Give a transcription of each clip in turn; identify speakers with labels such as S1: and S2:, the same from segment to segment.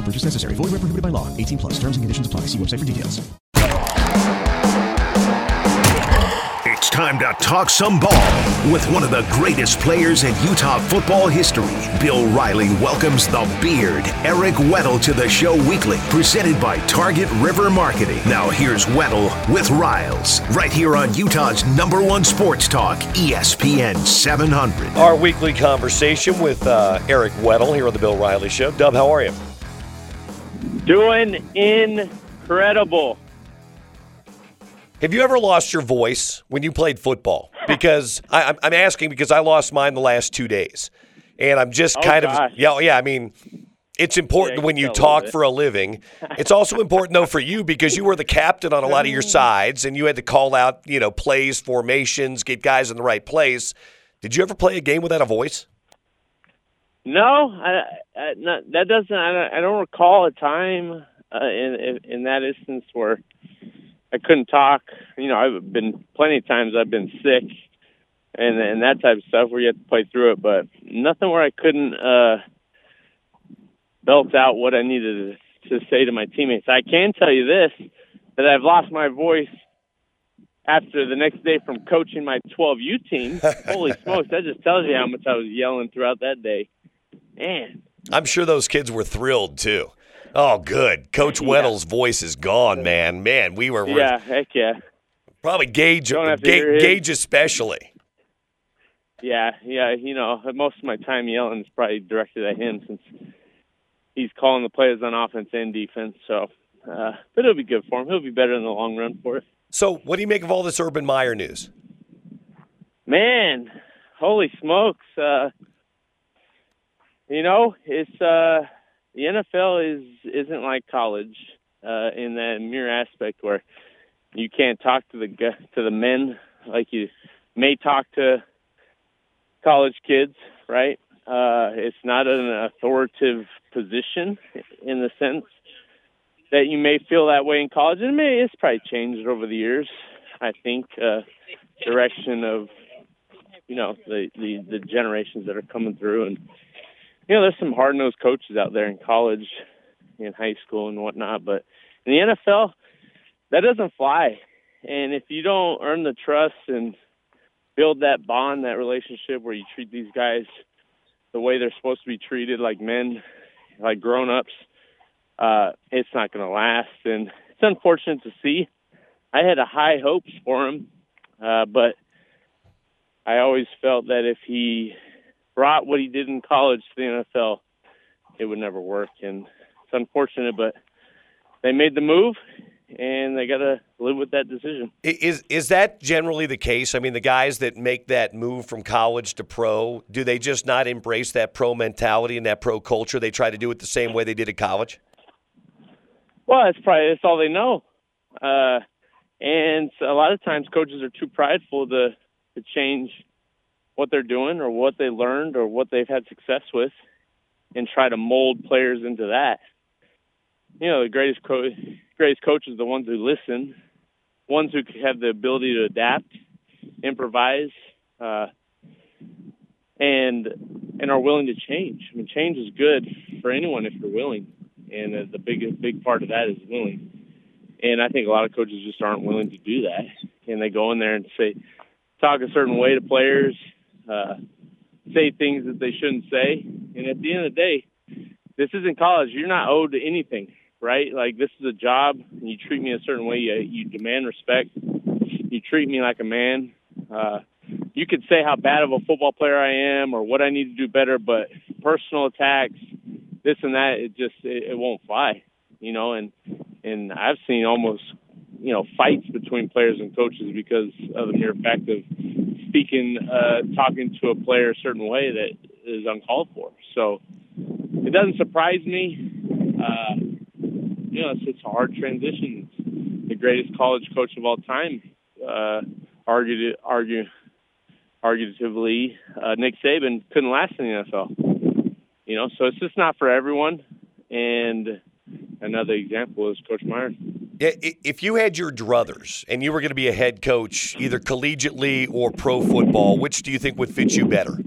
S1: No purchase necessary. Void where prohibited by law. 18 plus. Terms and conditions apply. See website for details.
S2: It's time to talk some ball with one of the greatest players in Utah football history. Bill Riley welcomes the Beard, Eric Weddle, to the show weekly, presented by Target River Marketing. Now here's Weddle with Riles, right here on Utah's number one sports talk, ESPN 700.
S3: Our weekly conversation with uh, Eric Weddle here on the Bill Riley Show. Dub, how are you?
S4: Doing incredible.
S3: Have you ever lost your voice when you played football? Because I, I'm- I'm asking because I lost mine the last two days, and I'm just
S4: Oh,
S3: kind
S4: gosh.
S3: of yeah, yeah. I mean, it's important
S4: Yeah,
S3: when
S4: you
S3: you
S4: tell a little
S3: talk for a living. It's also important though for you because you were the captain on a lot of your mm. sides, and you had to call out you know plays, formations, get guys in the right place. Did you ever play a game without a voice?
S4: No, I, I, not, that doesn't. I don't, I don't recall a time uh, in, in in that instance where I couldn't talk. You know, I've been plenty of times I've been sick and and that type of stuff where you have to play through it, but nothing where I couldn't uh, belt out what I needed to say to my teammates. I can tell you this: that I've lost my voice after the next day from coaching my 12U team. Holy smokes! That just tells you how much I was yelling throughout that day. Man,
S3: I'm sure those kids were thrilled too. Oh, good. Coach Weddle's voice is gone, man. Man, we were,
S4: yeah, heck yeah,
S3: probably Gage,
S4: Don't have to
S3: Ga- Gage especially.
S4: yeah, yeah. You know, most of my time yelling is probably directed at him since he's calling the plays on offense and defense. So, uh, but it'll be good for him. He'll be better in the long run for it.
S3: So, what do you make of all this Urban Meyer news?
S4: Man, holy smokes! Uh, you know, it's uh, the NFL is isn't like college uh, in that mere aspect where you can't talk to the to the men like you may talk to college kids, right? Uh, it's not an authoritative position in the sense that you may feel that way in college. And it may it's probably changed over the years. I think uh, direction of you know the, the the generations that are coming through and you know there's some hard nosed coaches out there in college in high school and whatnot but in the nfl that doesn't fly. And if you don't earn the trust and build that bond that relationship where you treat these guys the way they're supposed to be treated like men like grown ups uh it's not going to last. And it's unfortunate to see. I had high hopes for him uh but I always felt that if he brought what he did in college to the NFL, it would never work. And it's unfortunate, but they made the move, and they got to live with that decision.
S3: Is is that generally the case? I mean, the guys that make that move from college to pro, do they just not embrace that pro mentality and that pro culture? They try to do it the same way they did in college.
S4: Well, that's probably that's all they know. Uh, and a lot of times, coaches are too prideful to to change what they're doing or what they learned or what they've had success with, and try to mold players into that. You know, the greatest co- greatest coaches the ones who listen, ones who have the ability to adapt, improvise, uh, and and are willing to change. I mean, change is good for anyone if you're willing, and uh, the big big part of that is willing. And I think a lot of coaches just aren't willing to do that, and they go in there and say, talk a certain way to players, uh, say things that they shouldn't say, and at the end of the day, this isn't college. You're not owed to anything. right? Like this is a job, and you treat me a certain way. You, you demand respect. You treat me like a man. Uh, you could say how bad of a football player I am or what I need to do better, but personal attacks, this and that, it just it, it won't fly, you know. And and I've seen almost you know fights between players and coaches because of the mere fact of speaking, uh, talking to a player a certain way that is uncalled for. So it doesn't surprise me. Uh, you know, it's, it's a hard transition. It's the greatest college coach of all time, uh, argued, argue, arguably, uh, Nick Saban couldn't last in the NFL. You know, so it's just not for everyone. And another example is Coach Meyer.
S3: If you had your druthers and you were going to be a head coach, either collegiately or pro football, which do you think would fit you better?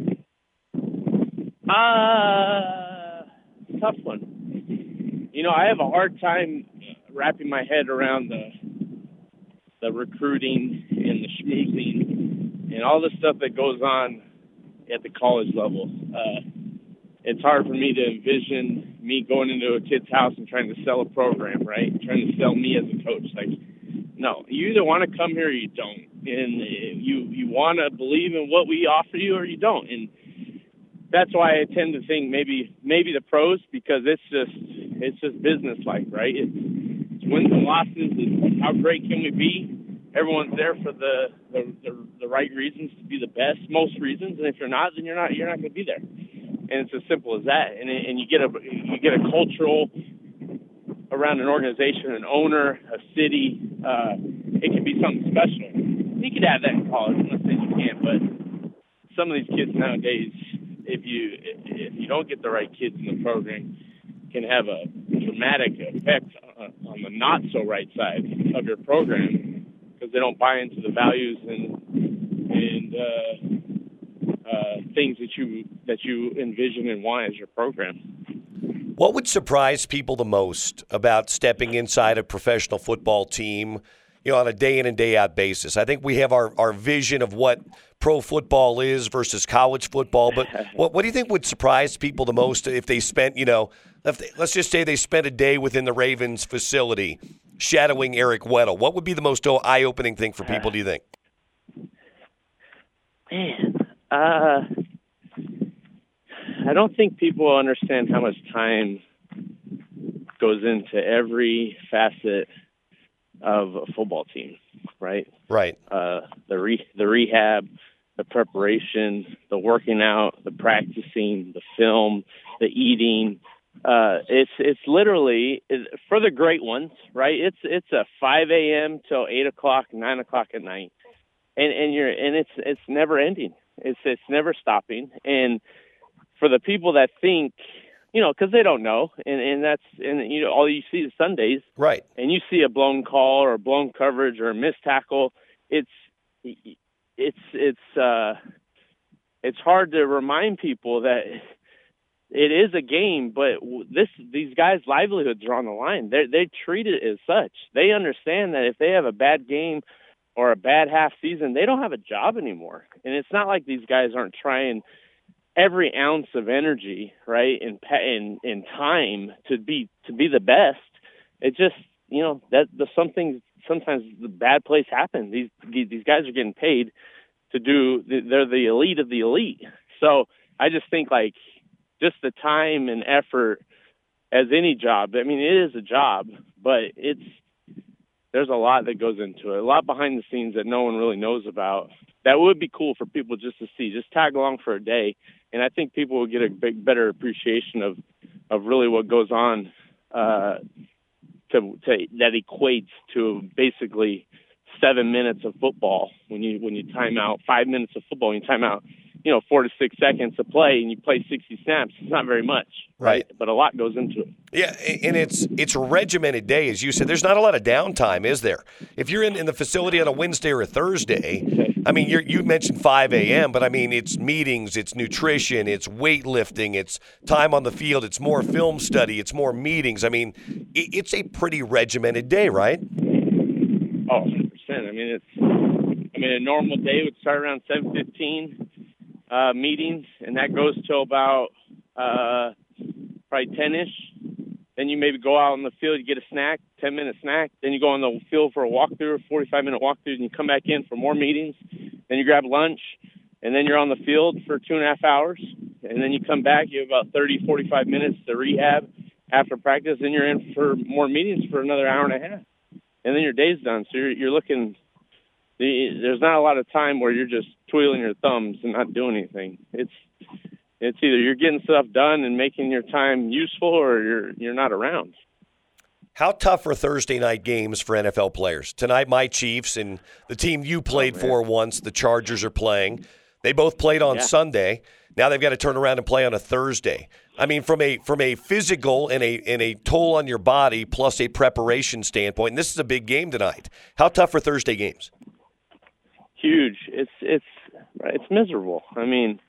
S4: Uh, tough one. You know, I have a hard time wrapping my head around the the recruiting and the schmoozing and all the stuff that goes on at the college level. Uh, it's hard for me to envision me going into a kid's house and trying to sell a program, right? Trying to sell me as a coach. Like, no, you either want to come here or you don't, and you you want to believe in what we offer you or you don't, and that's why I tend to think maybe maybe the pros because it's just it's just business like, right? It's, it's wins and losses. It's how great can we be? Everyone's there for the the, the the right reasons to be the best, most reasons, and if you're not, then you're not you're not going to be there and it's as simple as that. And and you get a you get a cultural around an organization, an owner, a city. Uh, it can be something special. You could have that in college. I'm not saying you can't, but some of these kids nowadays, if you if you don't get the right kids in the program, can have a dramatic effect on the not so right side of your program because they don't buy into the values and and uh, uh, things that you that you envision and want as your program.
S3: What would surprise people the most about stepping inside a professional football team, you know, on a day in and day out basis? I think we have our, our vision of what pro football is versus college football, but what, what do you think would surprise people the most if they spent, you know, they, let's just say they spent a day within the Ravens facility shadowing Eric Weddle? What would be the most eye opening thing for people, do you think?
S4: Man, uh, I don't think people understand how much time goes into every facet of a football team, right?
S3: Right.
S4: Uh, the re- the rehab, the preparation, the working out, the practicing, the film, the eating. Uh, it's it's literally for the great ones, right? It's it's a 5 a.m. till 8 o'clock, 9 o'clock at night, and and you're and it's it's never ending. It's it's never stopping, and for the people that think, you know, because they don't know, and and that's and you know all you see is Sundays,
S3: right?
S4: And you see a blown call or a blown coverage or a missed tackle. It's it's it's uh it's hard to remind people that it is a game, but this these guys' livelihoods are on the line. They they treat it as such. They understand that if they have a bad game or a bad half season, they don't have a job anymore. And it's not like these guys aren't trying every ounce of energy, right, and in in time to be to be the best. It just you know that the something sometimes the bad place happens. These these guys are getting paid to do. They're the elite of the elite. So I just think like just the time and effort as any job. I mean, it is a job, but it's there's a lot that goes into it, a lot behind the scenes that no one really knows about. That would be cool for people just to see, just tag along for a day, and I think people will get a big, better appreciation of of really what goes on uh, to, to that equates to basically seven minutes of football when you when you time out five minutes of football and you time out you know four to six seconds to play and you play 60 snaps it's not very much right, right? but a lot goes into it.
S3: Yeah and it's it's a regimented day as you said. There's not a lot of downtime is there? If you're in, in the facility on a wednesday or a thursday i mean you you mentioned 5 a.m but i mean it's meetings it's nutrition it's weightlifting it's time on the field it's more film study it's more meetings. I mean it, it's a pretty regimented day right?
S4: Oh 100% i mean it's i mean a normal day would start around 7.15 uh, meetings, and that goes till about uh, probably ten ish. Then Then you maybe go out on the field, you get a snack, 10 minute snack. Then you go on the field for a walkthrough, 45 minute walkthrough, and you come back in for more meetings. Then you grab lunch, and then you're on the field for two and a half hours. And then you come back, you have about 30, 45 minutes to rehab after practice. Then you're in for more meetings for another hour and a half. And then your day's done. So you're, you're looking, there's not a lot of time where you're just twiddling your thumbs and not doing anything. It's, it's either you're getting stuff done and making your time useful or you're you're not around.
S3: How tough are Thursday night games for NFL players? Tonight, my Chiefs and the team you played oh, for once, the Chargers, are playing. They both played on yeah. Sunday. Now they've got to turn around and play on a Thursday. I mean, from a from a physical and a and a toll on your body plus a preparation standpoint, and this is a big game tonight. How tough are Thursday games?
S4: Huge. It's it's it's miserable. I mean,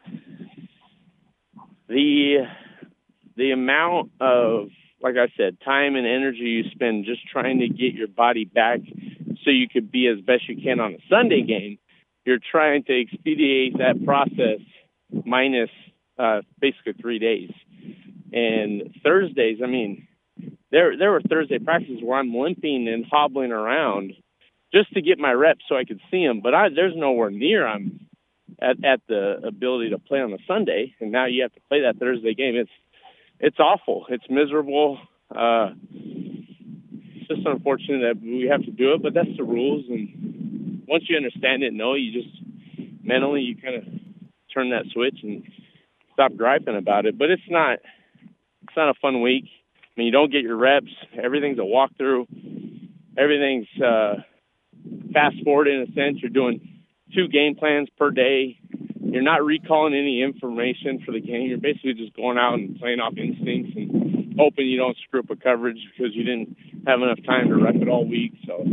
S4: the the amount of like I said, time and energy you spend just trying to get your body back so you could be as best you can on a Sunday game, you're trying to expedite that process minus uh, basically three days. And Thursdays, I mean, there there were Thursday practices where I'm limping and hobbling around just to get my reps so I could see them, but I, there's nowhere near I'm at, at the ability to play on a Sunday, and now you have to play that Thursday game. It's it's awful. It's miserable. Uh, it's just unfortunate that we have to do it, but that's the rules. And once you understand it, know you just mentally you kind of turn that switch and stop griping about it. But it's not it's not a fun week. I mean, you don't get your reps. Everything's a walkthrough. Everything's uh, fast forward in a sense. You're doing two game plans per day. You're not recalling any information for the game. You're basically just going out and playing off instincts and hoping you don't screw up a coverage because you didn't have enough time to rep it all week. So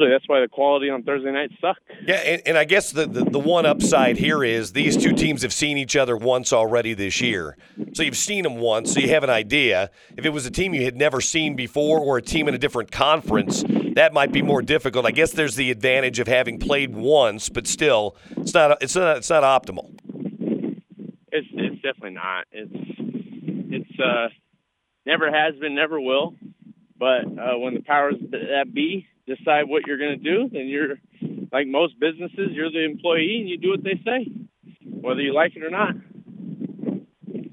S4: usually that's why the quality on Thursday night suck.
S3: Yeah, and, and I guess the, the, the one upside here is these two teams have seen each other once already this year. So you've seen them once, so you have an idea. If it was a team you had never seen before or a team in a different conference, that might be more difficult. I guess there's the advantage of having played once, but still, it's not it's not it's not optimal.
S4: It's it's definitely not. It's it's uh never has been, never will. But uh, when the powers that be decide what you're going to do, then you're like most businesses, you're the employee and you do what they say, whether you like it or not.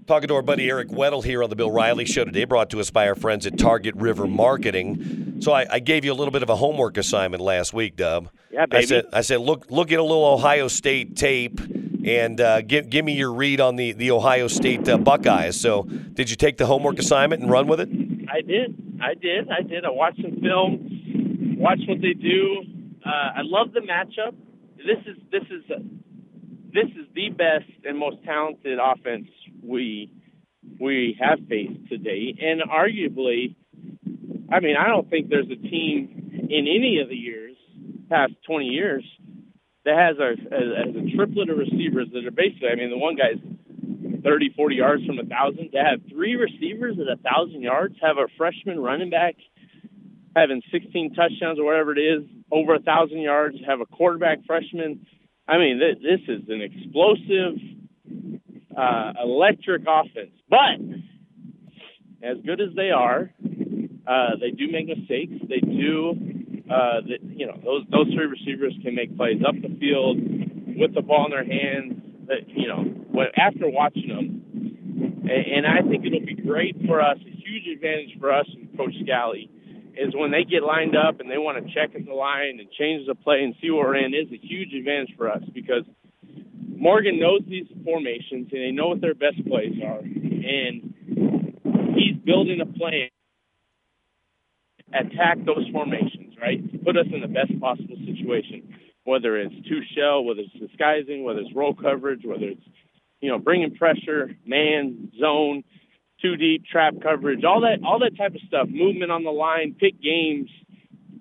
S3: Talking to our buddy Eric Weddle here on the Bill Riley Show today, brought to us by our friends at Target River Marketing. So I, I gave you a little bit of a homework assignment last week, Dub.
S4: Yeah, baby.
S3: I said, I said look, look at a little Ohio State tape and uh, give give me your read on the the Ohio State uh, Buckeyes. So, did you take the homework assignment and run with it?
S4: I did. I did. I did. I watched some film watch what they do. Uh, I love the matchup. This is this is this is the best and most talented offense we we have faced today, and arguably, I mean, I don't think there's a team in any of the years past 20 years that has a, a, a triplet of receivers that are basically. I mean, the one guy's 30, 40 yards from a thousand. To have three receivers at a thousand yards, have a freshman running back having 16 touchdowns or whatever it is, over a thousand yards, have a quarterback freshman. I mean, th- this is an explosive, uh, electric offense. But as good as they are, uh, they do make mistakes. They do, uh, the, you know, those those three receivers can make plays up the field with the ball in their hands. That you know, when, after watching them, and, and I think it'll be great for us, a huge advantage for us and Coach Scalley is when they get lined up and they want to check in the line and change the play and see where we're in is a huge advantage for us because Morgan knows these formations and they know what their best plays are. And he's building a plan attack those formations, right? To put us in the best possible situation, whether it's two shell, whether it's disguising, whether it's roll coverage, whether it's, you know, bringing pressure, man, zone – two deep trap coverage, all that all that type of stuff, movement on the line, pick games,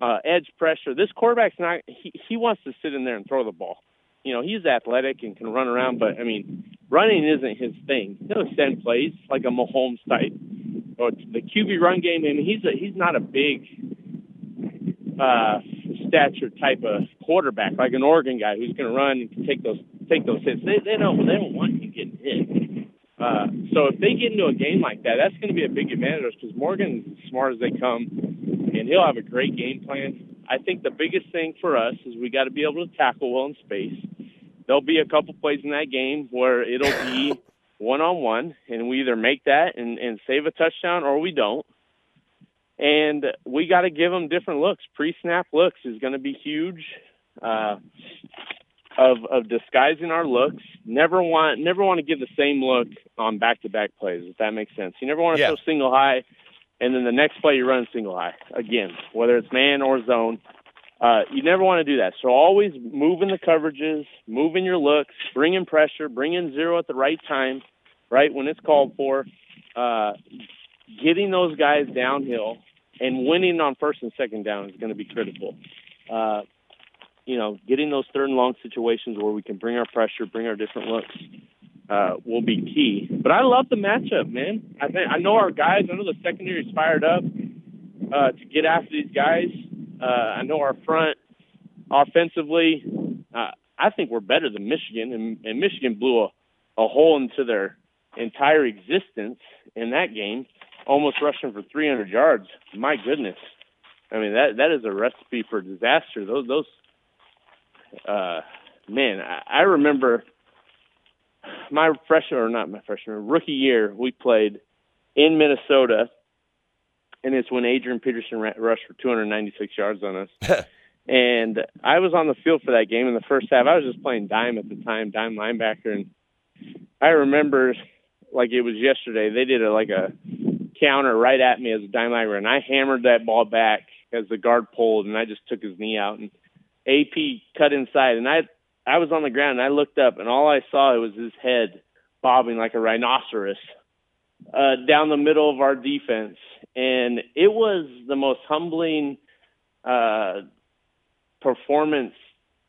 S4: uh, edge pressure. This quarterback's not he, he wants to sit in there and throw the ball. You know, he's athletic and can run around, but I mean, running isn't his thing. He'll extend plays like a Mahomes type. Or the QB run game, I mean, he's a, he's not a big uh, stature type of quarterback like an Oregon guy who's going to run and take those take those hits. They they don't they don't want you getting hit. Uh, so if they get into a game like that, that's going to be a big advantage because Morgan's as smart as they come, and he'll have a great game plan. I think the biggest thing for us is we got to be able to tackle well in space. There'll be a couple plays in that game where it'll be one on one, and we either make that and, and save a touchdown or we don't. And we got to give them different looks. Pre snap looks is going to be huge. Uh, of of disguising our looks. Never want never want to give the same look on back to back plays. If that makes sense, you never want to
S3: Yeah.
S4: throw single high, and then the next play you run single high again, whether it's man or zone. Uh, you never want to do that. So always moving the coverages, moving your looks, bring in pressure, bring in zero at the right time, right when it's called for. Uh, getting those guys downhill and winning on first and second down is going to be critical. Uh, you know, getting those third and long situations where we can bring our pressure, bring our different looks, uh, will be key. But I love the matchup, man. I think I know our guys. I know the secondary's fired up uh, to get after these guys. Uh, I know our front offensively. Uh, I think we're better than Michigan, and, and Michigan blew a, a hole into their entire existence in that game, almost rushing for 300 yards. My goodness. I mean that that is a recipe for disaster. Those those uh, man, I, I remember my freshman or not my freshman rookie year. We played in Minnesota, and it's when Adrian Peterson rushed for 296 yards on us. and I was on the field for that game in the first half. I was just playing dime at the time, dime linebacker, and I remember like it was yesterday. They did a like a counter right at me as a dime linebacker, and I hammered that ball back as the guard pulled, and I just took his knee out and. AP cut inside, and I I was on the ground, and I looked up, and all I saw was his head bobbing like a rhinoceros uh, down the middle of our defense, and it was the most humbling uh, performance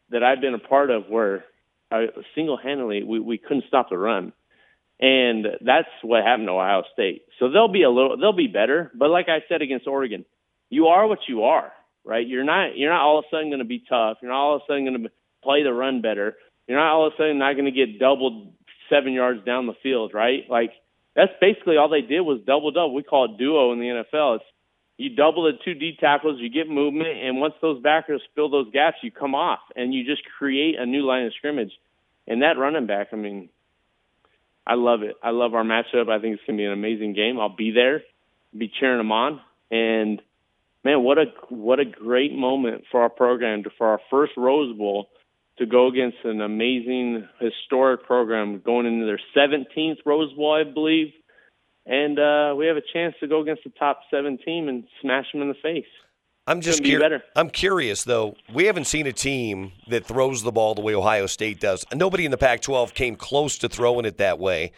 S4: that I've been a part of, where I, single-handedly we, we couldn't stop the run, and that's what happened to Ohio State. So they'll be a little, they'll be better, but like I said against Oregon, you are what you are right? You're not you're not all of a sudden going to be tough. You're not all of a sudden going to play the run better. You're not all of a sudden not going to get doubled seven yards down the field, right? Like that's basically all they did was double double. We call it duo in the NFL. It's you double the two D tackles, you get movement, and once those backers fill those gaps, you come off and you just create a new line of scrimmage. And that running back, I mean, I love it. I love our matchup. I think it's going to be an amazing game. I'll be there, be cheering them on, and man, what a what a great moment for our program to, for our first Rose Bowl to go against an amazing historic program going into their 17th Rose Bowl, I believe, and uh, we have a chance to go against the top seven team and smash them in the face.
S3: I'm just
S4: be.
S3: I'm curious though. We haven't seen a team that throws the ball the way Ohio State does. Nobody in the Pac-12 came close to throwing it that way.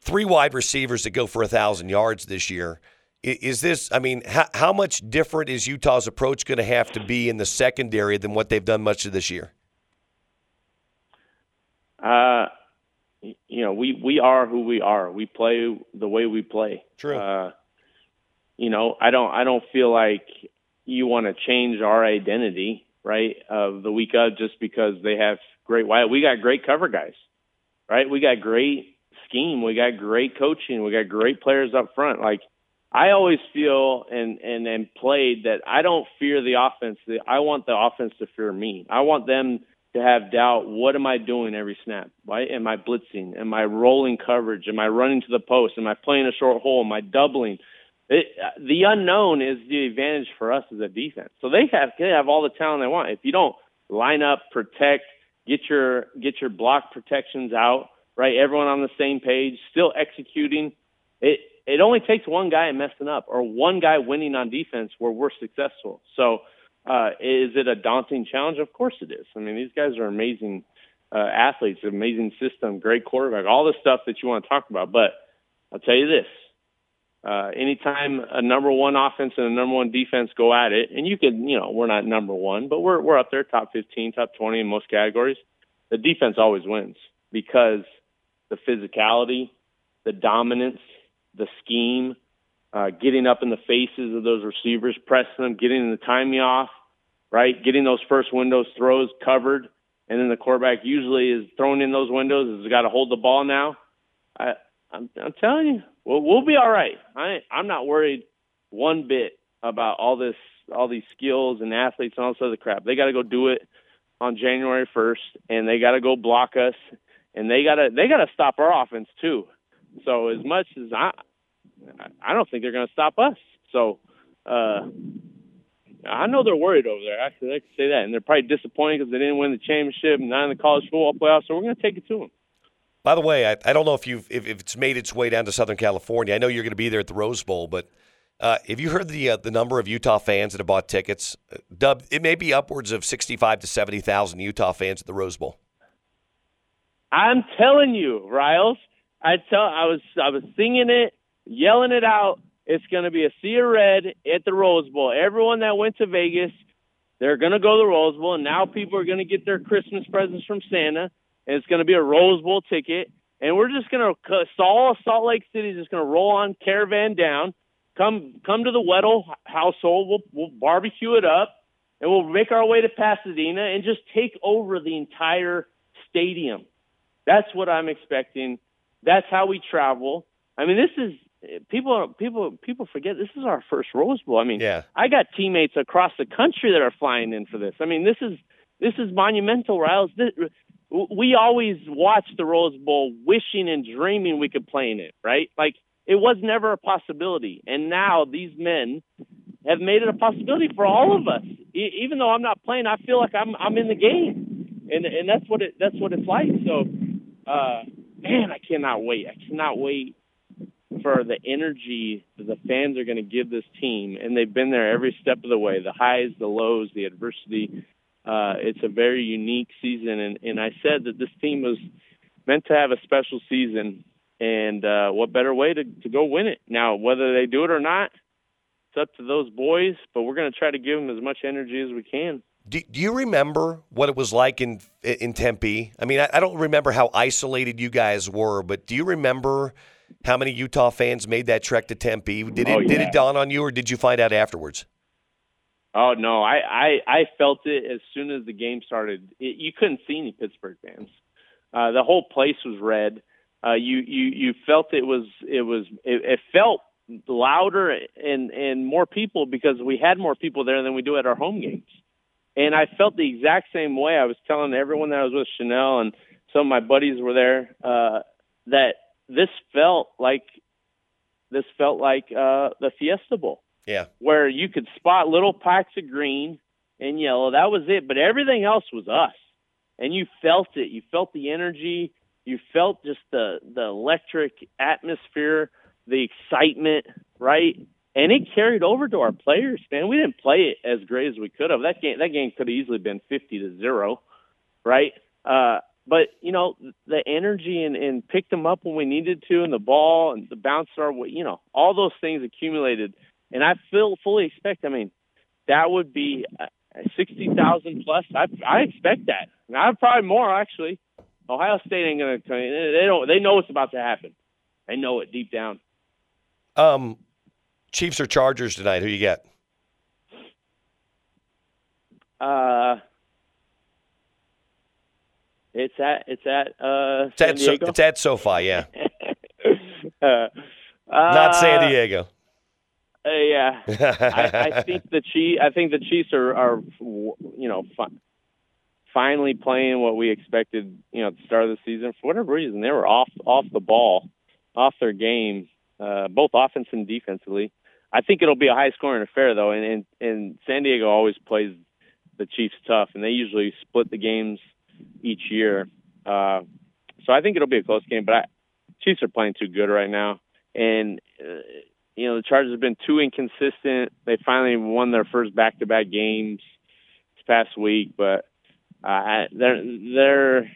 S3: Three wide receivers that go for a thousand yards this year. Is this? I mean, how, how much different is Utah's approach going to have to be in the secondary than what they've done much of this year?
S4: Uh, you know, we we are who we are. We play the way we play.
S3: True.
S4: Uh, you know, I don't I don't feel like you want to change our identity, right? Of the week of just because they have great wide. We got great cover guys, right? We got great scheme. We got great coaching. We got great players up front. Like I always feel and and and played that I don't fear the offense. I want the offense to fear me. I want them to have doubt. What am I doing every snap? Right? Am I blitzing? Am I rolling coverage? Am I running to the post? Am I playing a short hole? Am I doubling? It, uh, the unknown is the advantage for us as a defense. So they have they have all the talent they want. If you don't line up, protect, get your get your block protections out, right? Everyone on the same page, still executing. It it only takes one guy messing up or one guy winning on defense where we're successful. So uh, is it a daunting challenge? Of course it is. I mean, these guys are amazing uh, athletes, amazing system, great quarterback, all the stuff that you want to talk about. But I'll tell you this: uh, anytime a number one offense and a number one defense go at it, and you can, you know, we're not number one, but we're we're up there, top fifteen, top twenty in most categories. The defense always wins because the physicality, the dominance, the scheme, uh, getting up in the faces of those receivers, pressing them, getting the timing off, right? Getting those first windows throws covered, and then the quarterback usually is thrown in those windows. Has got to hold the ball now. I, I'm, I'm telling you, we'll, we'll be all right. I I'm not worried one bit about all this, all these skills and athletes and all this other crap. They got to go do it on January 1st, and they got to go block us, and they got to they got to stop our offense too. So as much as I, I don't think they're going to stop us. So. uh I know they're worried over there. Actually, I can say that, and they're probably disappointed because they didn't win the championship and not in the college football playoffs. So we're going to take it to them.
S3: By the way, I, I don't know if you've if, if it's made its way down to Southern California. I know you're going to be there at the Rose Bowl, but uh, have you heard the uh, the number of Utah fans that have bought tickets? Uh, Dub, it may be upwards of sixty five to seventy thousand Utah fans at the Rose Bowl.
S4: I'm telling you, Riles. I tell I was I was singing it, yelling it out. It's going to be a sea of red at the Rose Bowl. Everyone that went to Vegas, they're going to go to the Rose Bowl, and now people are going to get their Christmas presents from Santa, and it's going to be a Rose Bowl ticket. And we're just going to all Salt Lake City is just going to roll on caravan down, come come to the Weddle household. We'll, we'll barbecue it up, and we'll make our way to Pasadena and just take over the entire stadium. That's what I'm expecting. That's how we travel. I mean, this is people people people forget this is our first Rose Bowl. I mean,
S3: Yeah.
S4: I got teammates across the country that are flying in for this. I mean, this is this is monumental, Riles. This, we always watch the Rose Bowl wishing and dreaming we could play in it, right? Like it was never a possibility, and now these men have made it a possibility for all of us. E- even though I'm not playing, I feel like I'm I'm in the game, and and that's what it that's what it's like. So, uh, man, I cannot wait. I cannot wait for the energy that the fans are going to give this team, and they've been there every step of the way the highs, the lows, the adversity. Uh, it's a very unique season, and, and I said that this team was meant to have a special season, and uh, what better way to, to go win it? Now, whether they do it or not, it's up to those boys, but we're going to try to give them as much energy as we can.
S3: Do, do you remember what it was like in in Tempe? I mean, I, I don't remember how isolated you guys were, but do you remember how many Utah fans made that trek to Tempe? Did it
S4: Oh,
S3: did it dawn on you, or did you find out afterwards?
S4: Oh no, I I, I felt it as soon as the game started. It, you couldn't see any Pittsburgh fans. Uh, the whole place was red. Uh, you you you felt it was it was it, it felt louder and and more people because we had more people there than we do at our home games. And I felt the exact same way. I was telling everyone that I was with Chanel and some of my buddies were there uh, that this felt like this felt like uh, the Fiesta Bowl
S3: Yeah.
S4: where you could spot little packs of green and yellow. That was it. But everything else was us. And you felt it. You felt the energy. You felt just the the electric atmosphere, the excitement, right? And it carried over to our players, man. We didn't play it as great as we could have. That game that game could have easily been fifty to zero, right? Uh but you know the energy and, and picked them up when we needed to, and the ball and the bounce way, you know, all those things accumulated and I feel fully expect. I mean, that would be uh, sixty thousand plus. I I expect that. And I probably more actually. Ohio State ain't gonna. They don't. They know what's about to happen. They know it deep down.
S3: Um, Chiefs or Chargers tonight? Who you got?
S4: Uh, it's at it's at uh
S3: It's
S4: San
S3: at, so,
S4: Diego.
S3: it's at SoFi, yeah.
S4: uh,
S3: Not San
S4: uh,
S3: Diego.
S4: Uh, yeah, I, I think the Chiefs. I think the Chiefs are, are you know, fi- finally playing what we expected. You know, at the start of the season. For whatever reason, they were off off the ball, off their game, uh, both offense and defensively. I think it'll be a high scoring affair though, and, and and San Diego always plays the Chiefs tough, and they usually split the games each year. Uh, so I think it'll be a close game, but I, Chiefs are playing too good right now, and. Uh, you know the Chargers have been too inconsistent. They finally won their first back-to-back games this past week, but uh, they're they're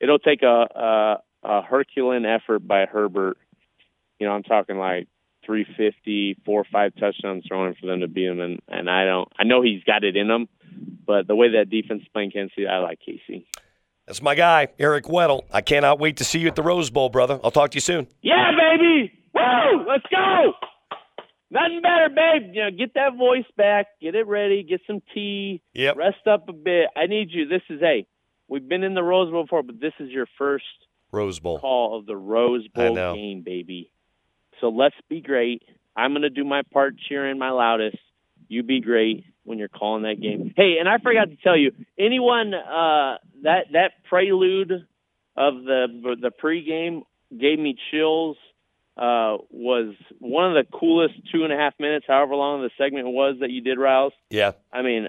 S4: it'll take a, a a Herculean effort by Herbert. You know, I'm talking like 350, four or five touchdowns throwing for them to beat him, and and I don't. I know he's got it in him, but the way that defense is playing Kansas City, I like KC.
S3: That's my guy, Eric Weddle. I cannot wait to see you at the Rose Bowl, brother. I'll talk to you soon.
S4: Yeah, baby! Woo! Let's go! Nothing better, babe. You know, get that voice back, get it ready, get some tea,
S3: Yep.
S4: rest up a bit. I need you. This is hey, we've been in the Rose Bowl before, but this is your first
S3: Rose Bowl.
S4: call of the Rose Bowl game, baby. So let's be great. I'm going to do my part cheering my loudest. You be great when you're calling that game. Hey, and I forgot to tell you, anyone uh, that that prelude of the the pregame gave me chills. Uh, was one of the coolest two and a half minutes, however long the segment was that you did, Riles.
S3: Yeah.
S4: I mean,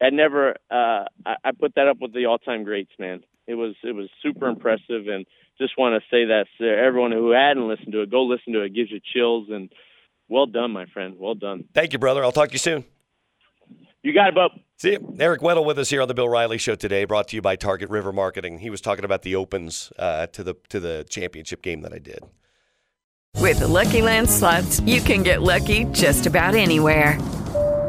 S4: I never. Uh, I, I put that up with the all-time greats, man. It was it was super impressive, and just want to say that to everyone who hadn't listened to it, go listen to it. it gives you chills, and well done, my friend. Well done.
S3: Thank you, brother. I'll talk to you soon.
S4: You got it, Bub.
S3: See you. Eric Weddle with us here on the Bill Riley Show today, brought to you by Target River Marketing. He was talking about the opens uh, to the to the championship game that I did.
S5: With the Lucky Land slots, you can get lucky just about anywhere.